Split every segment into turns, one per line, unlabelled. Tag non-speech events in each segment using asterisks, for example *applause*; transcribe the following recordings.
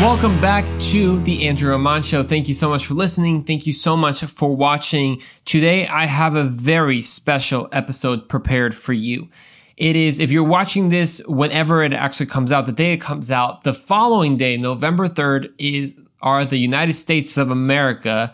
Welcome back to the Andrew Roman Show. Thank you so much for listening. Thank you so much for watching. Today, I have a very special episode prepared for you. It is, if you're watching this whenever it actually comes out, the day it comes out, the following day, November 3rd, is are the United States of America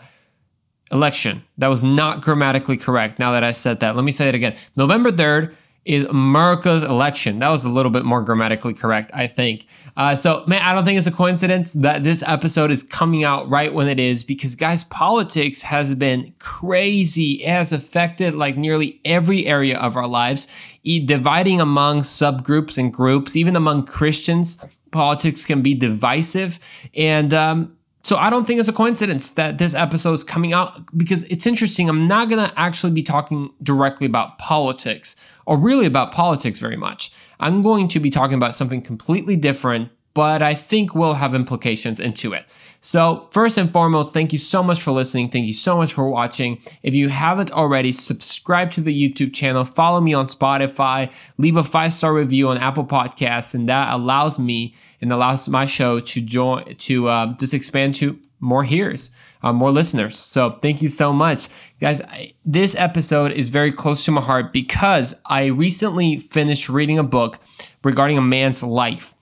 election. That was not grammatically correct now that I said that. Let me say it again. November 3rd is America's election. That was a little bit more grammatically correct, I think. Uh, so, man, I don't think it's a coincidence that this episode is coming out right when it is because, guys, politics has been crazy. It has affected like nearly every area of our lives, dividing among subgroups and groups, even among Christians. Politics can be divisive. And, um, so I don't think it's a coincidence that this episode is coming out because it's interesting. I'm not going to actually be talking directly about politics or really about politics very much. I'm going to be talking about something completely different, but I think will have implications into it. So, first and foremost, thank you so much for listening. Thank you so much for watching. If you haven't already, subscribe to the YouTube channel, follow me on Spotify, leave a five star review on Apple Podcasts, and that allows me and allows my show to join to uh, just expand to more hearers, uh, more listeners. So, thank you so much, guys. I, this episode is very close to my heart because I recently finished reading a book regarding a man's life,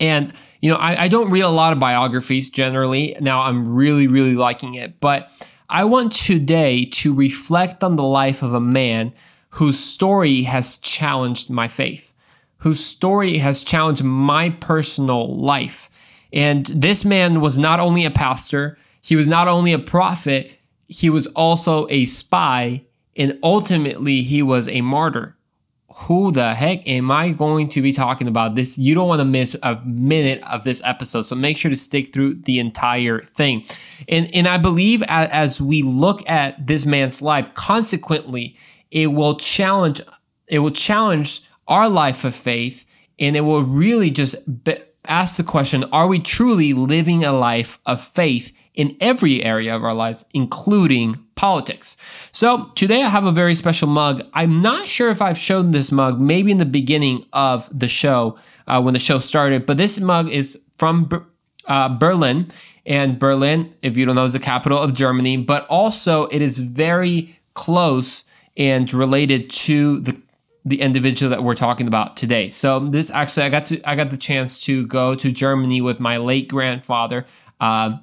and you know, I, I don't read a lot of biographies generally. Now I'm really, really liking it. But I want today to reflect on the life of a man whose story has challenged my faith, whose story has challenged my personal life. And this man was not only a pastor, he was not only a prophet, he was also a spy, and ultimately he was a martyr who the heck am I going to be talking about? This you don't want to miss a minute of this episode, so make sure to stick through the entire thing. And and I believe as, we look at this man's life, consequently, it will challenge it will challenge our life of faith, and it will really just be, ask the question: Are we truly living a life of faith in every area of our lives, including politics. So today I have a very special mug. I'm not sure if I've shown this mug, maybe in the beginning of the show, uh, when the show started, but this mug is from uh, Berlin. And Berlin, if you don't know, is the capital of Germany, but also it is very close and related to the the individual that we're talking about today. So this actually, I got to I got the chance to go to Germany with my late grandfather. Uh,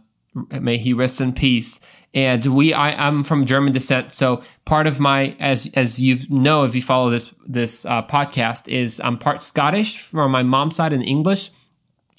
may he rest in peace. And we, I, I'm from German descent, so part of my, as as you know, if you follow this this uh, podcast, is I'm part Scottish from my mom's side and English,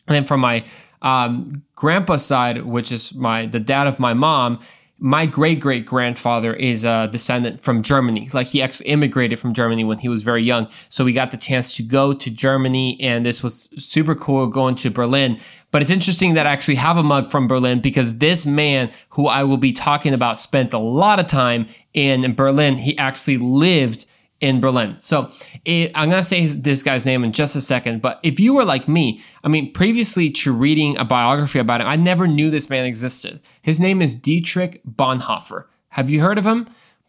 and then from my um, grandpa's side, which is my the dad of my mom, my great great grandfather is a descendant from Germany. Like he actually immigrated from Germany when he was very young. So we got the chance to go to Germany, and this was super cool going to Berlin. But it's interesting that I actually have a mug from Berlin because this man who I will be talking about spent a lot of time in Berlin. He actually lived in Berlin. So it, I'm going to say his, this guy's name in just a second. But if you were like me, I mean, previously to reading a biography about him, I never knew this man existed. His name is Dietrich Bonhoeffer. Have you heard of him?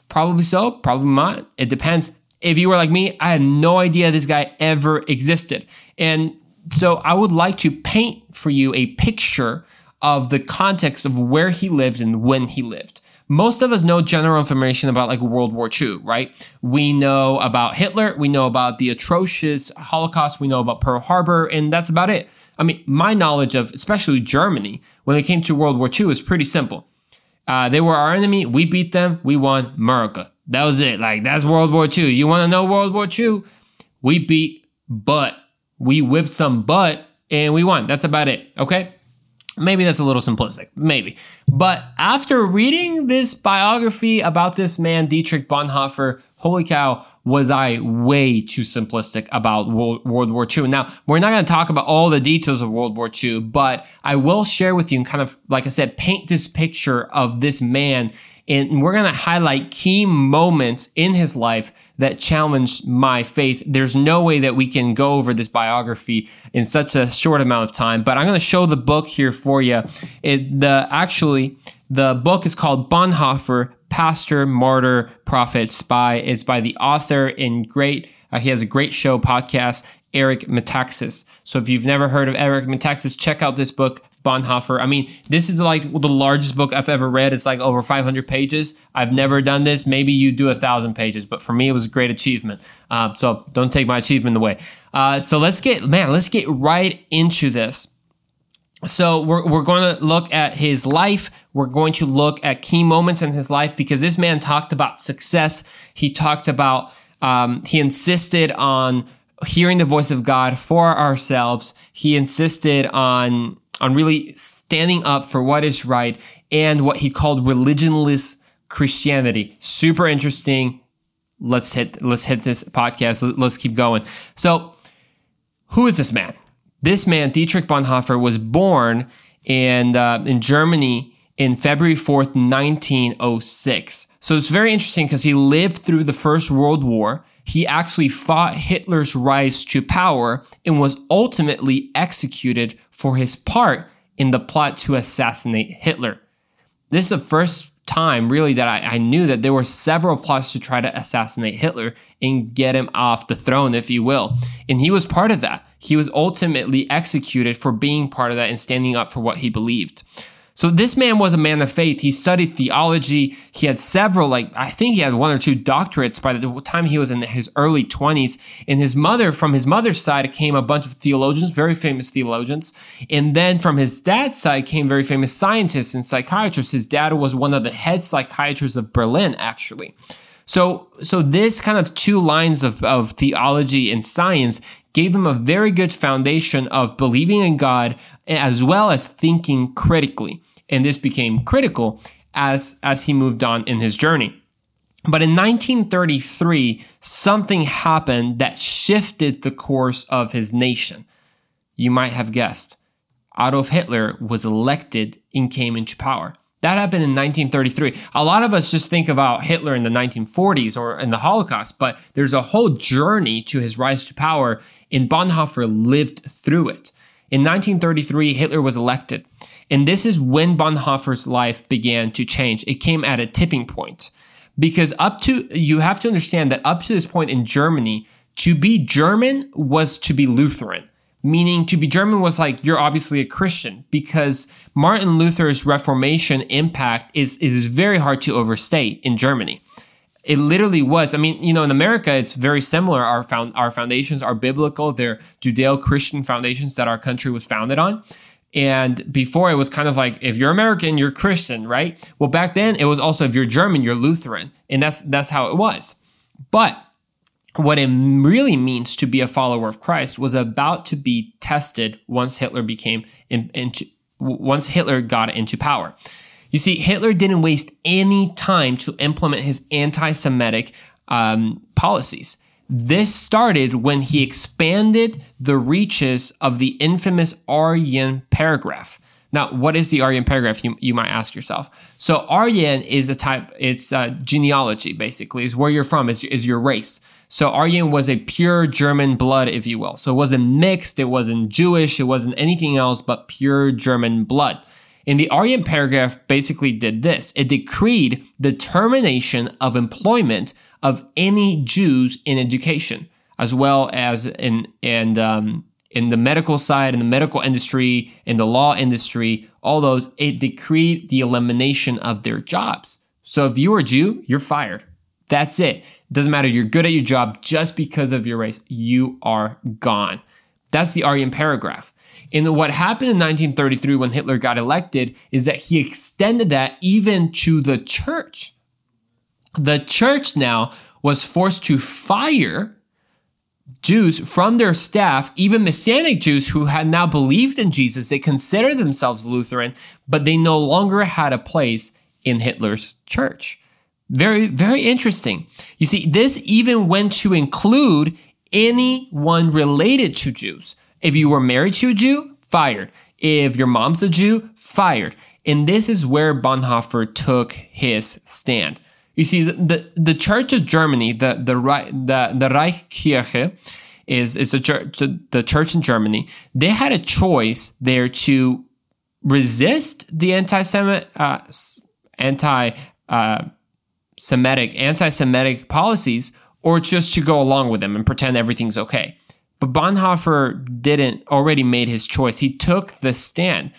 Probably so, probably not. It depends. If you were like me, I had no idea this guy ever existed. And so I would like to paint for you a picture of the context of where he lived and when he lived most of us know general information about like World War II, right? We know about Hitler, we know about the atrocious Holocaust, we know about Pearl Harbor, and that's about it. I mean, my knowledge of especially Germany when it came to World War II is pretty simple. Uh, they were our enemy, we beat them, we won America. That was it. Like, that's World War II. You want to know World War II? We beat butt. We whipped some butt and we won. That's about it. Okay. Maybe that's a little simplistic, maybe. But after reading this biography about this man, Dietrich Bonhoeffer, holy cow, was I way too simplistic about World War II. Now, we're not going to talk about all the details of World War II, but I will share with you and kind of, like I said, paint this picture of this man and we're going to highlight key moments in his life that challenged my faith. There's no way that we can go over this biography in such a short amount of time, but I'm going to show the book here for you. It, the actually the book is called Bonhoeffer, Pastor, Martyr, Prophet, Spy. It's by the author and great. Uh, he has a great show podcast, Eric Metaxas. So if you've never heard of Eric Metaxas, check out this book, Bonhoeffer. I mean, this is like the largest book I've ever read. It's like over 500 pages. I've never done this. Maybe you do a thousand pages, but for me, it was a great achievement. Uh, so don't take my achievement away. Uh, so let's get, man, let's get right into this. So we're, we're going to look at his life. We're going to look at key moments in his life because this man talked about success. He talked about, um, he insisted on hearing the voice of God for ourselves. He insisted on, on really standing up for what is right and what he called religionless Christianity. Super interesting. Let's hit, let's hit this podcast. Let's keep going. So who is this man? This man, Dietrich Bonhoeffer, was born in, uh, in Germany in February 4th, 1906. So it's very interesting because he lived through the First World War. He actually fought Hitler's rise to power and was ultimately executed for his part in the plot to assassinate Hitler. This is the first time really that I, I, knew that there were several plots to try to assassinate Hitler and get him off the throne, if you will. And he was part of that. He was ultimately executed for being part of that and standing up for what he believed. So this man was a man of faith. He studied theology. He had several, like, I think he had one or two doctorates by the time he was in his early 20s. And his mother, from his mother's side, came a bunch of theologians, very famous theologians. And then from his dad's side came very famous scientists and psychiatrists. His dad was one of the head psychiatrists of Berlin, actually. So, so this kind of two lines of, of theology and science gave him a very good foundation of believing in God as well as thinking critically. And this became critical as, as he moved on in his journey. But in 1933, something happened that shifted the course of his nation. You might have guessed. Adolf Hitler was elected and came into power. That happened in 1933. A lot of us just think about Hitler in the 1940s or in the Holocaust, but there's a whole journey to his rise to power, and Bonhoeffer lived through it. In 1933, Hitler was elected, and this is when Bonhoeffer's life began to change. It came at a tipping point because up to, you have to understand that up to this point in Germany, to be German was to be Lutheran meaning to be German was like you're obviously a Christian because Martin Luther's Reformation impact is is very hard to overstate in Germany. It literally was. I mean, you know, in America, it's very similar. Our found our foundations are biblical. They're Judeo-Christian foundations that our country was founded on. And before it was kind of like if you're American, you're Christian, right? Well, back then it was also if you're German, you're Lutheran, and that's that's how it was. But what it really means to be a follower of Christ was about to be tested once Hitler became in, into, once Hitler got into power. You see, Hitler didn't waste any time to implement his anti-Semitic um, policies. This started when he expanded the reaches of the infamous Aryan paragraph. Now, what is the Aryan paragraph? You, you might ask yourself. So, Aryan is a type, it's a genealogy, basically, is where you're from, is, is your race. So Aryan was a pure German blood, if you will. So it wasn't mixed, it wasn't Jewish, it wasn't anything else but pure German blood. And the Aryan paragraph basically did this it decreed the termination of employment of any Jews in education, as well as in, and, um, in the medical side, in the medical industry, in the law industry, all those, it decreed the elimination of their jobs. So if you are a Jew, you're fired. That's it. Doesn't matter. You're good at your job just because of your race. You are gone. That's the Aryan paragraph. And what happened in 1933 when Hitler got elected is that he extended that even to the church. The church now was forced to fire Jews from their staff, even Messianic Jews who had now believed in Jesus. They considered themselves Lutheran, but they no longer had a place in Hitler's church. Very, very interesting. You see, this even went to include anyone related to Jews. If you were married to a Jew, fired. If your mom's a Jew, fired. And this is where Bonhoeffer took his stand. You see, the, the, the Church of Germany, the, the, the, the Reichskirche, is, is a church, the church in Germany. They had a choice there to resist the anti-Semitic, uh, anti, uh, Semitic, anti Semitic policies, or just to go along with them and pretend everything's okay. But Bonhoeffer didn't already made his choice. He took the stand.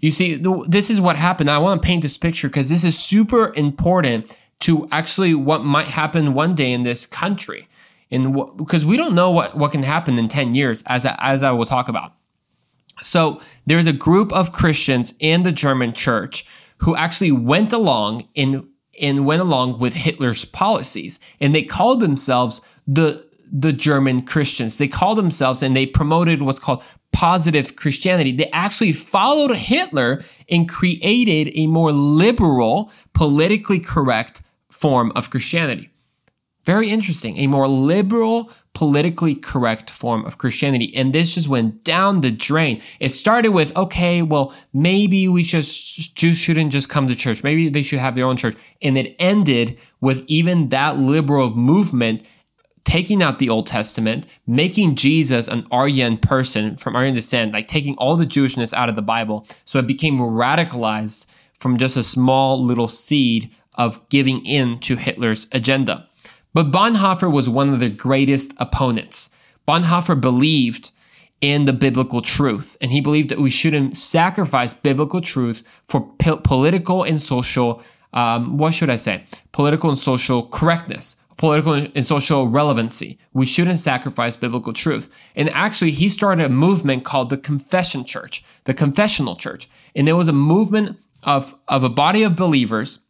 You see, this is what happened. I want to paint this picture because this is super important to actually what might happen one day in this country. And because we don't know what, what can happen in 10 years, as I, as I will talk about. So there's a group of Christians in the German church who actually went along and, and went along with Hitler's policies. And they called themselves the the German Christians. They called themselves and they promoted what's called positive Christianity. They actually followed Hitler and created a more liberal, politically correct form of Christianity. Very interesting. A more liberal, politically correct form of Christianity. And this just went down the drain. It started with, okay, well, maybe we just, Jews shouldn't just come to church. Maybe they should have their own church. And it ended with even that liberal movement taking out the Old Testament, making Jesus an Aryan person from Aryan descent, like taking all the Jewishness out of the Bible. So it became radicalized from just a small little seed of giving in to Hitler's agenda. But Bonhoeffer was one of the greatest opponents. Bonhoeffer believed in the biblical truth, and he believed that we shouldn't sacrifice biblical truth for po- political and social, um, what should I say, political and social correctness political and social relevancy. We shouldn't sacrifice biblical truth. And actually, he started a movement called the Confession Church, the Confessional Church. And it was a movement of, of a body of believers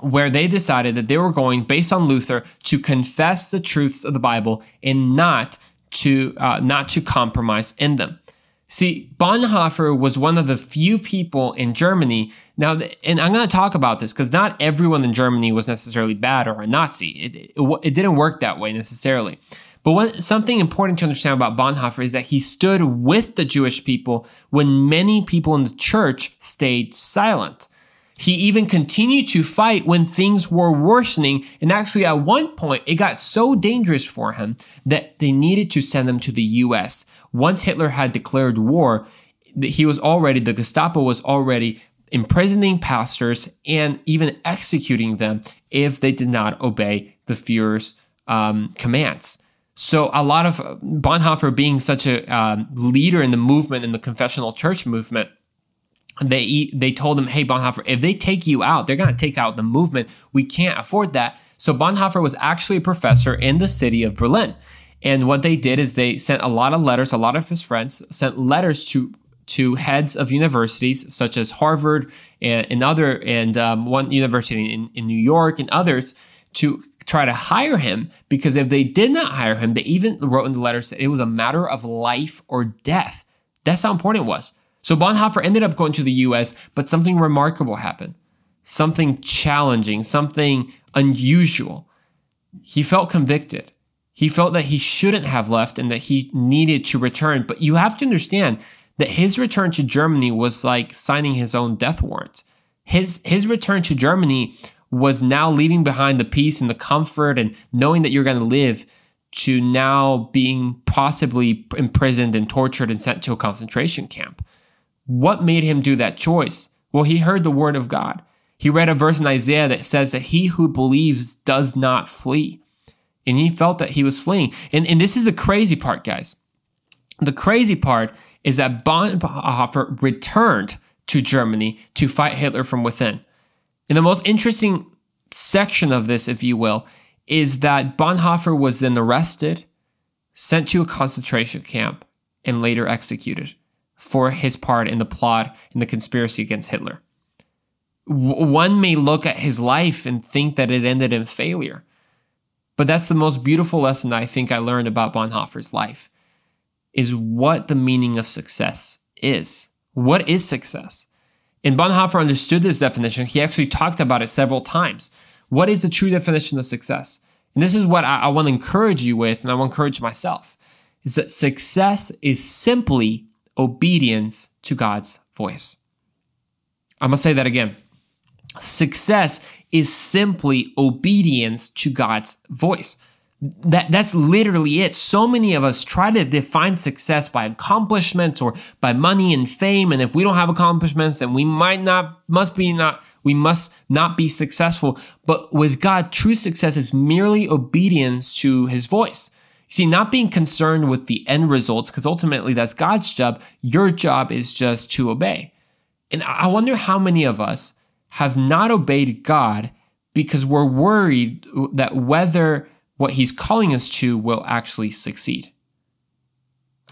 where they decided that they were going, based on Luther, to confess the truths of the Bible and not to uh, not to compromise in them. See, Bonhoeffer was one of the few people in Germany. Now, and I'm going to talk about this because not everyone in Germany was necessarily bad or a Nazi. It, it, it didn't work that way necessarily. But what, something important to understand about Bonhoeffer is that he stood with the Jewish people when many people in the church stayed silent. He even continued to fight when things were worsening. And actually, at one point, it got so dangerous for him that they needed to send him to the US. Once Hitler had declared war, he was already, the Gestapo was already imprisoning pastors and even executing them if they did not obey the Fuhrer's um, commands. So a lot of Bonhoeffer being such a uh, leader in the movement, in the confessional church movement, they they told him, "Hey Bonhoeffer, if they take you out, they're going to take out the movement. We can't afford that." So Bonhoeffer was actually a professor in the city of Berlin. And what they did is they sent a lot of letters, a lot of his friends sent letters to to heads of universities such as Harvard and, and other and um, one university in, in New York and others to try to hire him because if they did not hire him, they even wrote in the letters that it was a matter of life or death. That's how important it was. So Bonhoeffer ended up going to the US, but something remarkable happened. Something challenging, something unusual. He felt convicted. He felt that he shouldn't have left and that he needed to return. But you have to understand that his return to Germany was like signing his own death warrant. His, his return to Germany was now leaving behind the peace and the comfort and knowing that you're going to live to now being possibly imprisoned and tortured and sent to a concentration camp. What made him do that choice? Well, he heard the word of God. He read a verse in Isaiah that says that he who believes does not flee. And he felt that he was fleeing. And, and this is the crazy part, guys. The crazy part is that Bonhoeffer returned to Germany to fight Hitler from within. And the most interesting section of this, if you will, is that Bonhoeffer was then arrested, sent to a concentration camp, and later executed for his part in the plot in the conspiracy against Hitler. one may look at his life and think that it ended in failure. But that's the most beautiful lesson I think I learned about Bonhoeffer's life is what the meaning of success is. What is success? And Bonhoeffer understood this definition. He actually talked about it several times. What is the true definition of success? And this is what I, I want to encourage you with, and I want to encourage myself, is that success is simply obedience to God's voice. I'm going to say that again. Success is simply obedience to God's voice. That, that's literally it. So many of us try to define success by accomplishments or by money and fame. And if we don't have accomplishments, then we might not, must be not, we must not be successful. But with God, true success is merely obedience to his voice. You see, not being concerned with the end results, because ultimately that's God's job. Your job is just to obey. And I wonder how many of us have not obeyed God because we're worried that whether what He's calling us to will actually succeed.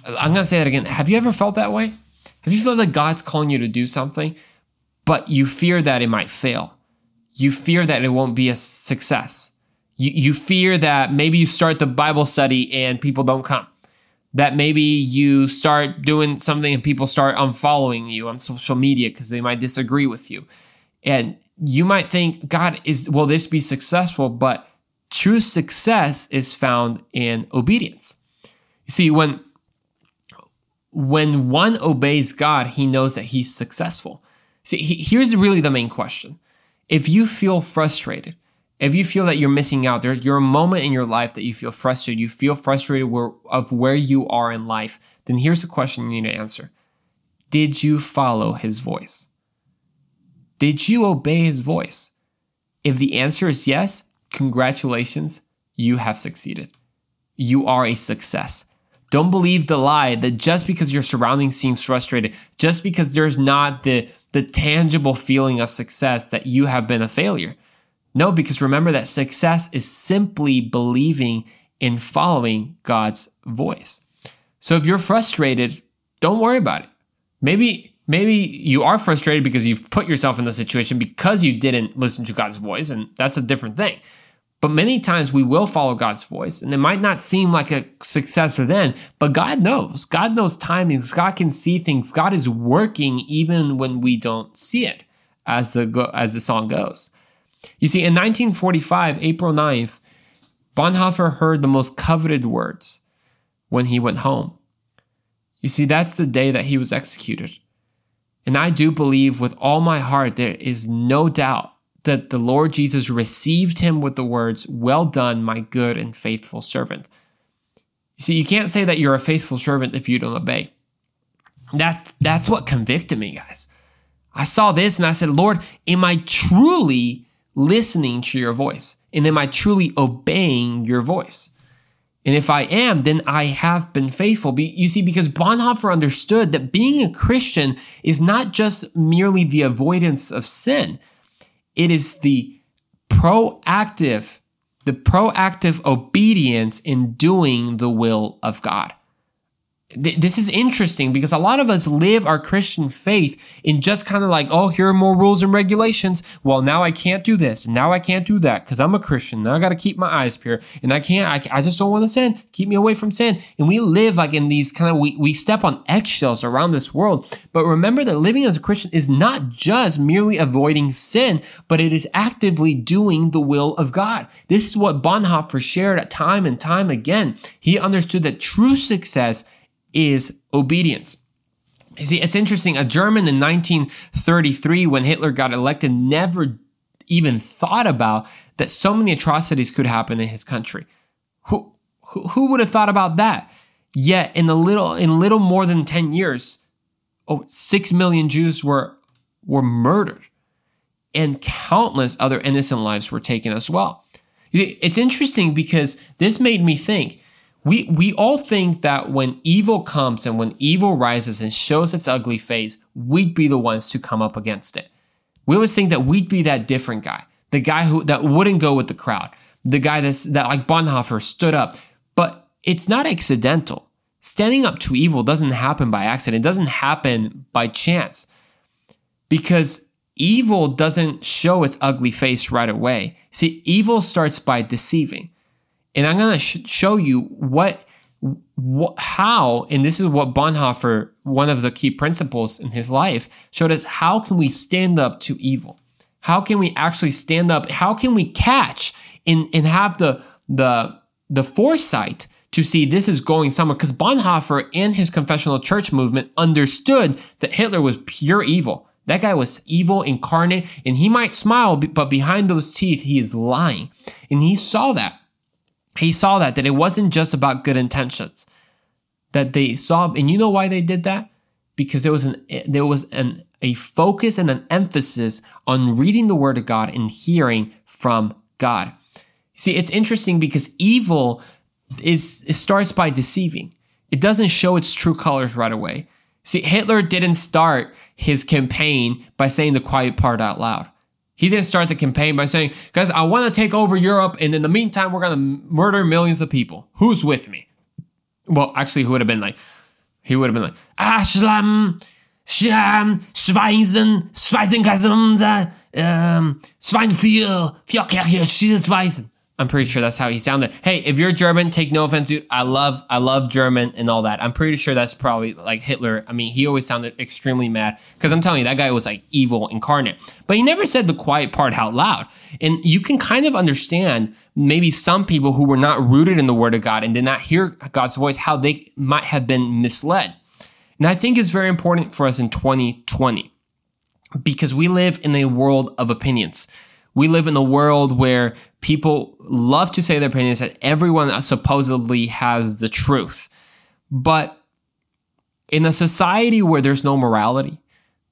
I'm going to say that again. Have you ever felt that way? Have you felt that God's calling you to do something, but you fear that it might fail? You fear that it won't be a success. You, you fear that maybe you start the Bible study and people don't come. That maybe you start doing something and people start unfollowing you on social media because they might disagree with you. And you might think, God, is will this be successful? But true success is found in obedience. You see, when when one obeys God, he knows that he's successful. See, he, here's really the main question. If you feel frustrated, if you feel that you're missing out, there you're a moment in your life that you feel frustrated, you feel frustrated where, of where you are in life, then here's the question you need to answer. Did you follow his voice? Did you obey his voice? If the answer is yes, congratulations, you have succeeded. You are a success. Don't believe the lie that just because your surroundings seems frustrated, just because there's not the, the tangible feeling of success that you have been a failure. No, because remember that success is simply believing in following God's voice. So if you're frustrated, don't worry about it. Maybe maybe you are frustrated because you've put yourself in the situation because you didn't listen to God's voice and that's a different thing. But many times we will follow God's voice, and it might not seem like a success then, but God knows. God knows timings. God can see things. God is working even when we don't see it, as the as the song goes. You see, in 1945, April 9th, Bonhoeffer heard the most coveted words when he went home. You see, that's the day that he was executed. And I do believe with all my heart there is no doubt that the Lord Jesus received him with the words, Well done, my good and faithful servant. You see, you can't say that you're a faithful servant if you don't obey. That, that's what convicted me, guys. I saw this and I said, Lord, am I truly listening to your voice? And am I truly obeying your voice? And if I am, then I have been faithful. You see, because Bonhoeffer understood that being a Christian is not just merely the avoidance of sin, it is the proactive, the proactive obedience in doing the will of God this is interesting because a lot of us live our Christian faith in just kind of like, oh, here are more rules and regulations. Well, now I can't do this now I can't do that because I'm a Christian. Now I got to keep my eyes pure and I can't, I, I just don't want to sin. Keep me away from sin. And we live like in these kind of, we, we step on eggshells around this world. But remember that living as a Christian is not just merely avoiding sin, but it is actively doing the will of God. This is what Bonhoeffer shared time and time again. He understood that true success is obedience. You see, it's interesting. A German in 1933, when Hitler got elected, never even thought about that so many atrocities could happen in his country. Who, who, who would have thought about that? Yet, in a little, in little more than 10 years, oh, six million Jews were, were murdered, and countless other innocent lives were taken as well. It's interesting because this made me think we, we all think that when evil comes and when evil rises and shows its ugly face, we'd be the ones to come up against it. We always think that we'd be that different guy, the guy who that wouldn't go with the crowd, the guy that's that like Bonhoeffer stood up. But it's not accidental. Standing up to evil doesn't happen by accident. It doesn't happen by chance. Because evil doesn't show its ugly face right away. See, evil starts by deceiving. And I'm going to sh- show you what, what, how, and this is what Bonhoeffer, one of the key principles in his life, showed us how can we stand up to evil? How can we actually stand up? How can we catch and, and have the, the, the foresight to see this is going somewhere? Because Bonhoeffer and his confessional church movement understood that Hitler was pure evil. That guy was evil incarnate, and he might smile, but behind those teeth, he is lying. And he saw that he saw that that it wasn't just about good intentions that they saw and you know why they did that because there was an there was an a focus and an emphasis on reading the word of God and hearing from God. See, it's interesting because evil is it starts by deceiving. It doesn't show its true colors right away. See, Hitler didn't start his campaign by saying the quiet part out loud. He didn't start the campaign by saying, guys, I want to take over Europe, and in the meantime, we're going to murder millions of people. Who's with me? Well, actually, he would have been like, he would have been like, Ashlam, Sham, Schweisen, Schweisengasm, um, Schwein für, für Kirche, I'm pretty sure that's how he sounded. Hey, if you're German, take no offense, dude. I love, I love German and all that. I'm pretty sure that's probably like Hitler. I mean, he always sounded extremely mad because I'm telling you, that guy was like evil incarnate. But he never said the quiet part out loud. And you can kind of understand maybe some people who were not rooted in the Word of God and did not hear God's voice, how they might have been misled. And I think it's very important for us in 2020 because we live in a world of opinions. We live in a world where people love to say their opinions that everyone supposedly has the truth. But in a society where there's no morality,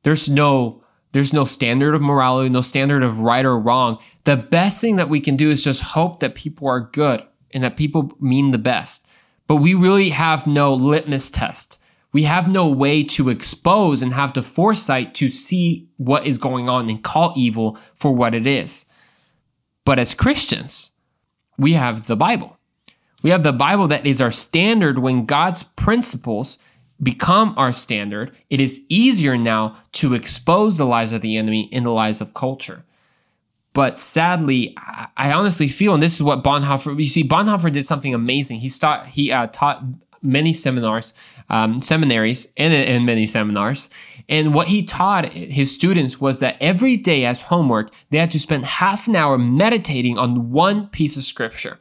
there's no there's no standard of morality, no standard of right or wrong. The best thing that we can do is just hope that people are good and that people mean the best. But we really have no litmus test we have no way to expose and have the foresight to see what is going on and call evil for what it is. But as Christians, we have the Bible. We have the Bible that is our standard when God's principles become our standard. It is easier now to expose the lies of the enemy and the lies of culture. But sadly, I honestly feel, and this is what Bonhoeffer, you see, Bonhoeffer did something amazing. He, start, he uh, taught many seminars um, seminaries and in many seminars. And what he taught his students was that every day as homework, they had to spend half an hour meditating on one piece of scripture.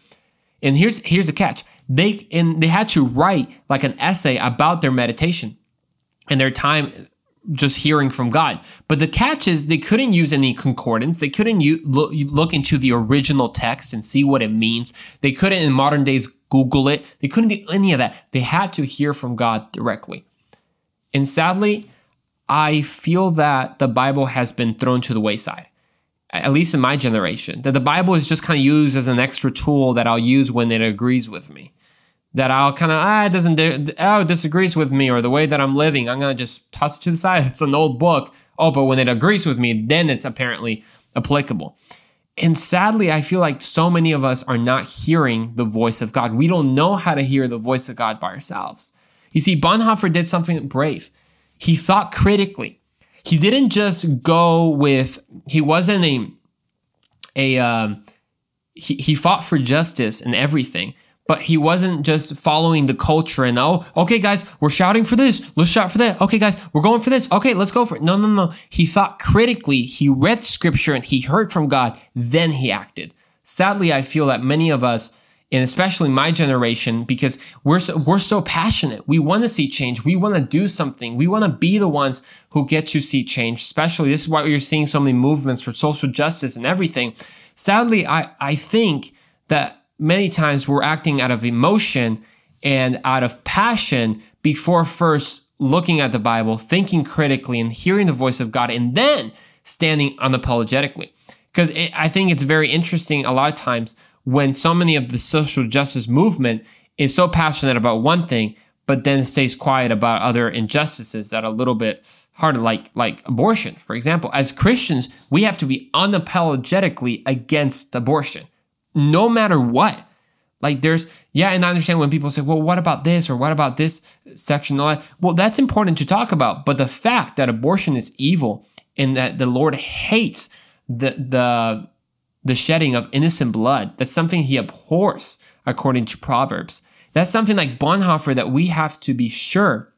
And here's here's the catch. They and they had to write like an essay about their meditation and their time just hearing from God. But the catch is they couldn't use any concordance. They couldn't look, look into the original text and see what it means. They couldn't in modern days Google it. They couldn't do any of that. They had to hear from God directly. And sadly, I feel that the Bible has been thrown to the wayside, at least in my generation. That the Bible is just kind of used as an extra tool that I'll use when it agrees with me. That I'll kind of, ah, it doesn't, oh, it disagrees with me or the way that I'm living. I'm to just toss it to the side. *laughs* It's an old book. Oh, but when it agrees with me, then it's apparently applicable. And sadly, I feel like so many of us are not hearing the voice of God. We don't know how to hear the voice of God by ourselves. You see, Bonhoeffer did something brave. He thought critically. He didn't just go with, he wasn't a, a um, he, he fought for justice and everything, but he wasn't just following the culture and oh okay guys we're shouting for this. Let's shout for that. Okay guys we're going for this. Okay let's go for it. No no no. He thought critically. He read scripture and he heard from god. Then he acted. Sadly i feel that many of us and especially my generation because we're so, we're so passionate. We want to see change. We want to do something. We want to be the ones who get to see change especially this is why you're seeing so many movements for social justice and everything. Sadly i i think that many times we're acting out of emotion and out of passion before first looking at the Bible, thinking critically, and hearing the voice of God, and then standing unapologetically. Because I think it's very interesting a lot of times when so many of the social justice movement is so passionate about one thing, but then stays quiet about other injustices that are a little bit harder, like like abortion, for example. As Christians, we have to be unapologetically against abortion no matter what. Like there's, yeah, and I understand when people say, well, what about this or what about this section? Well, that's important to talk about. But the fact that abortion is evil and that the Lord hates the, the, the shedding of innocent blood, that's something he abhors according to Proverbs. That's something like Bonhoeffer that we have to be sure.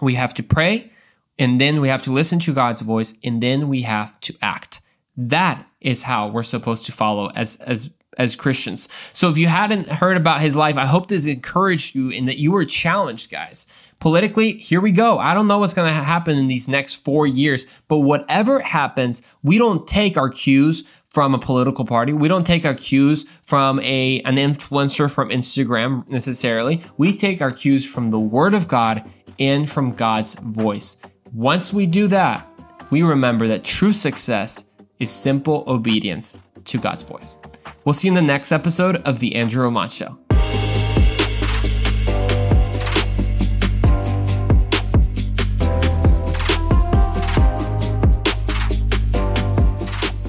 We have to pray and then we have to listen to God's voice and then we have to act. That is how we're supposed to follow as, as as Christians. So if you hadn't heard about his life, I hope this encouraged you in that you were challenged, guys. Politically, here we go. I don't know what's going to happen in these next four years, but whatever happens, we don't take our cues from a political party. We don't take our cues from a an influencer from Instagram necessarily. We take our cues from the Word of God and from God's voice. Once we do that, we remember that true success is simple obedience to God's voice. We'll see you in the next episode of The Andrew Roman Show.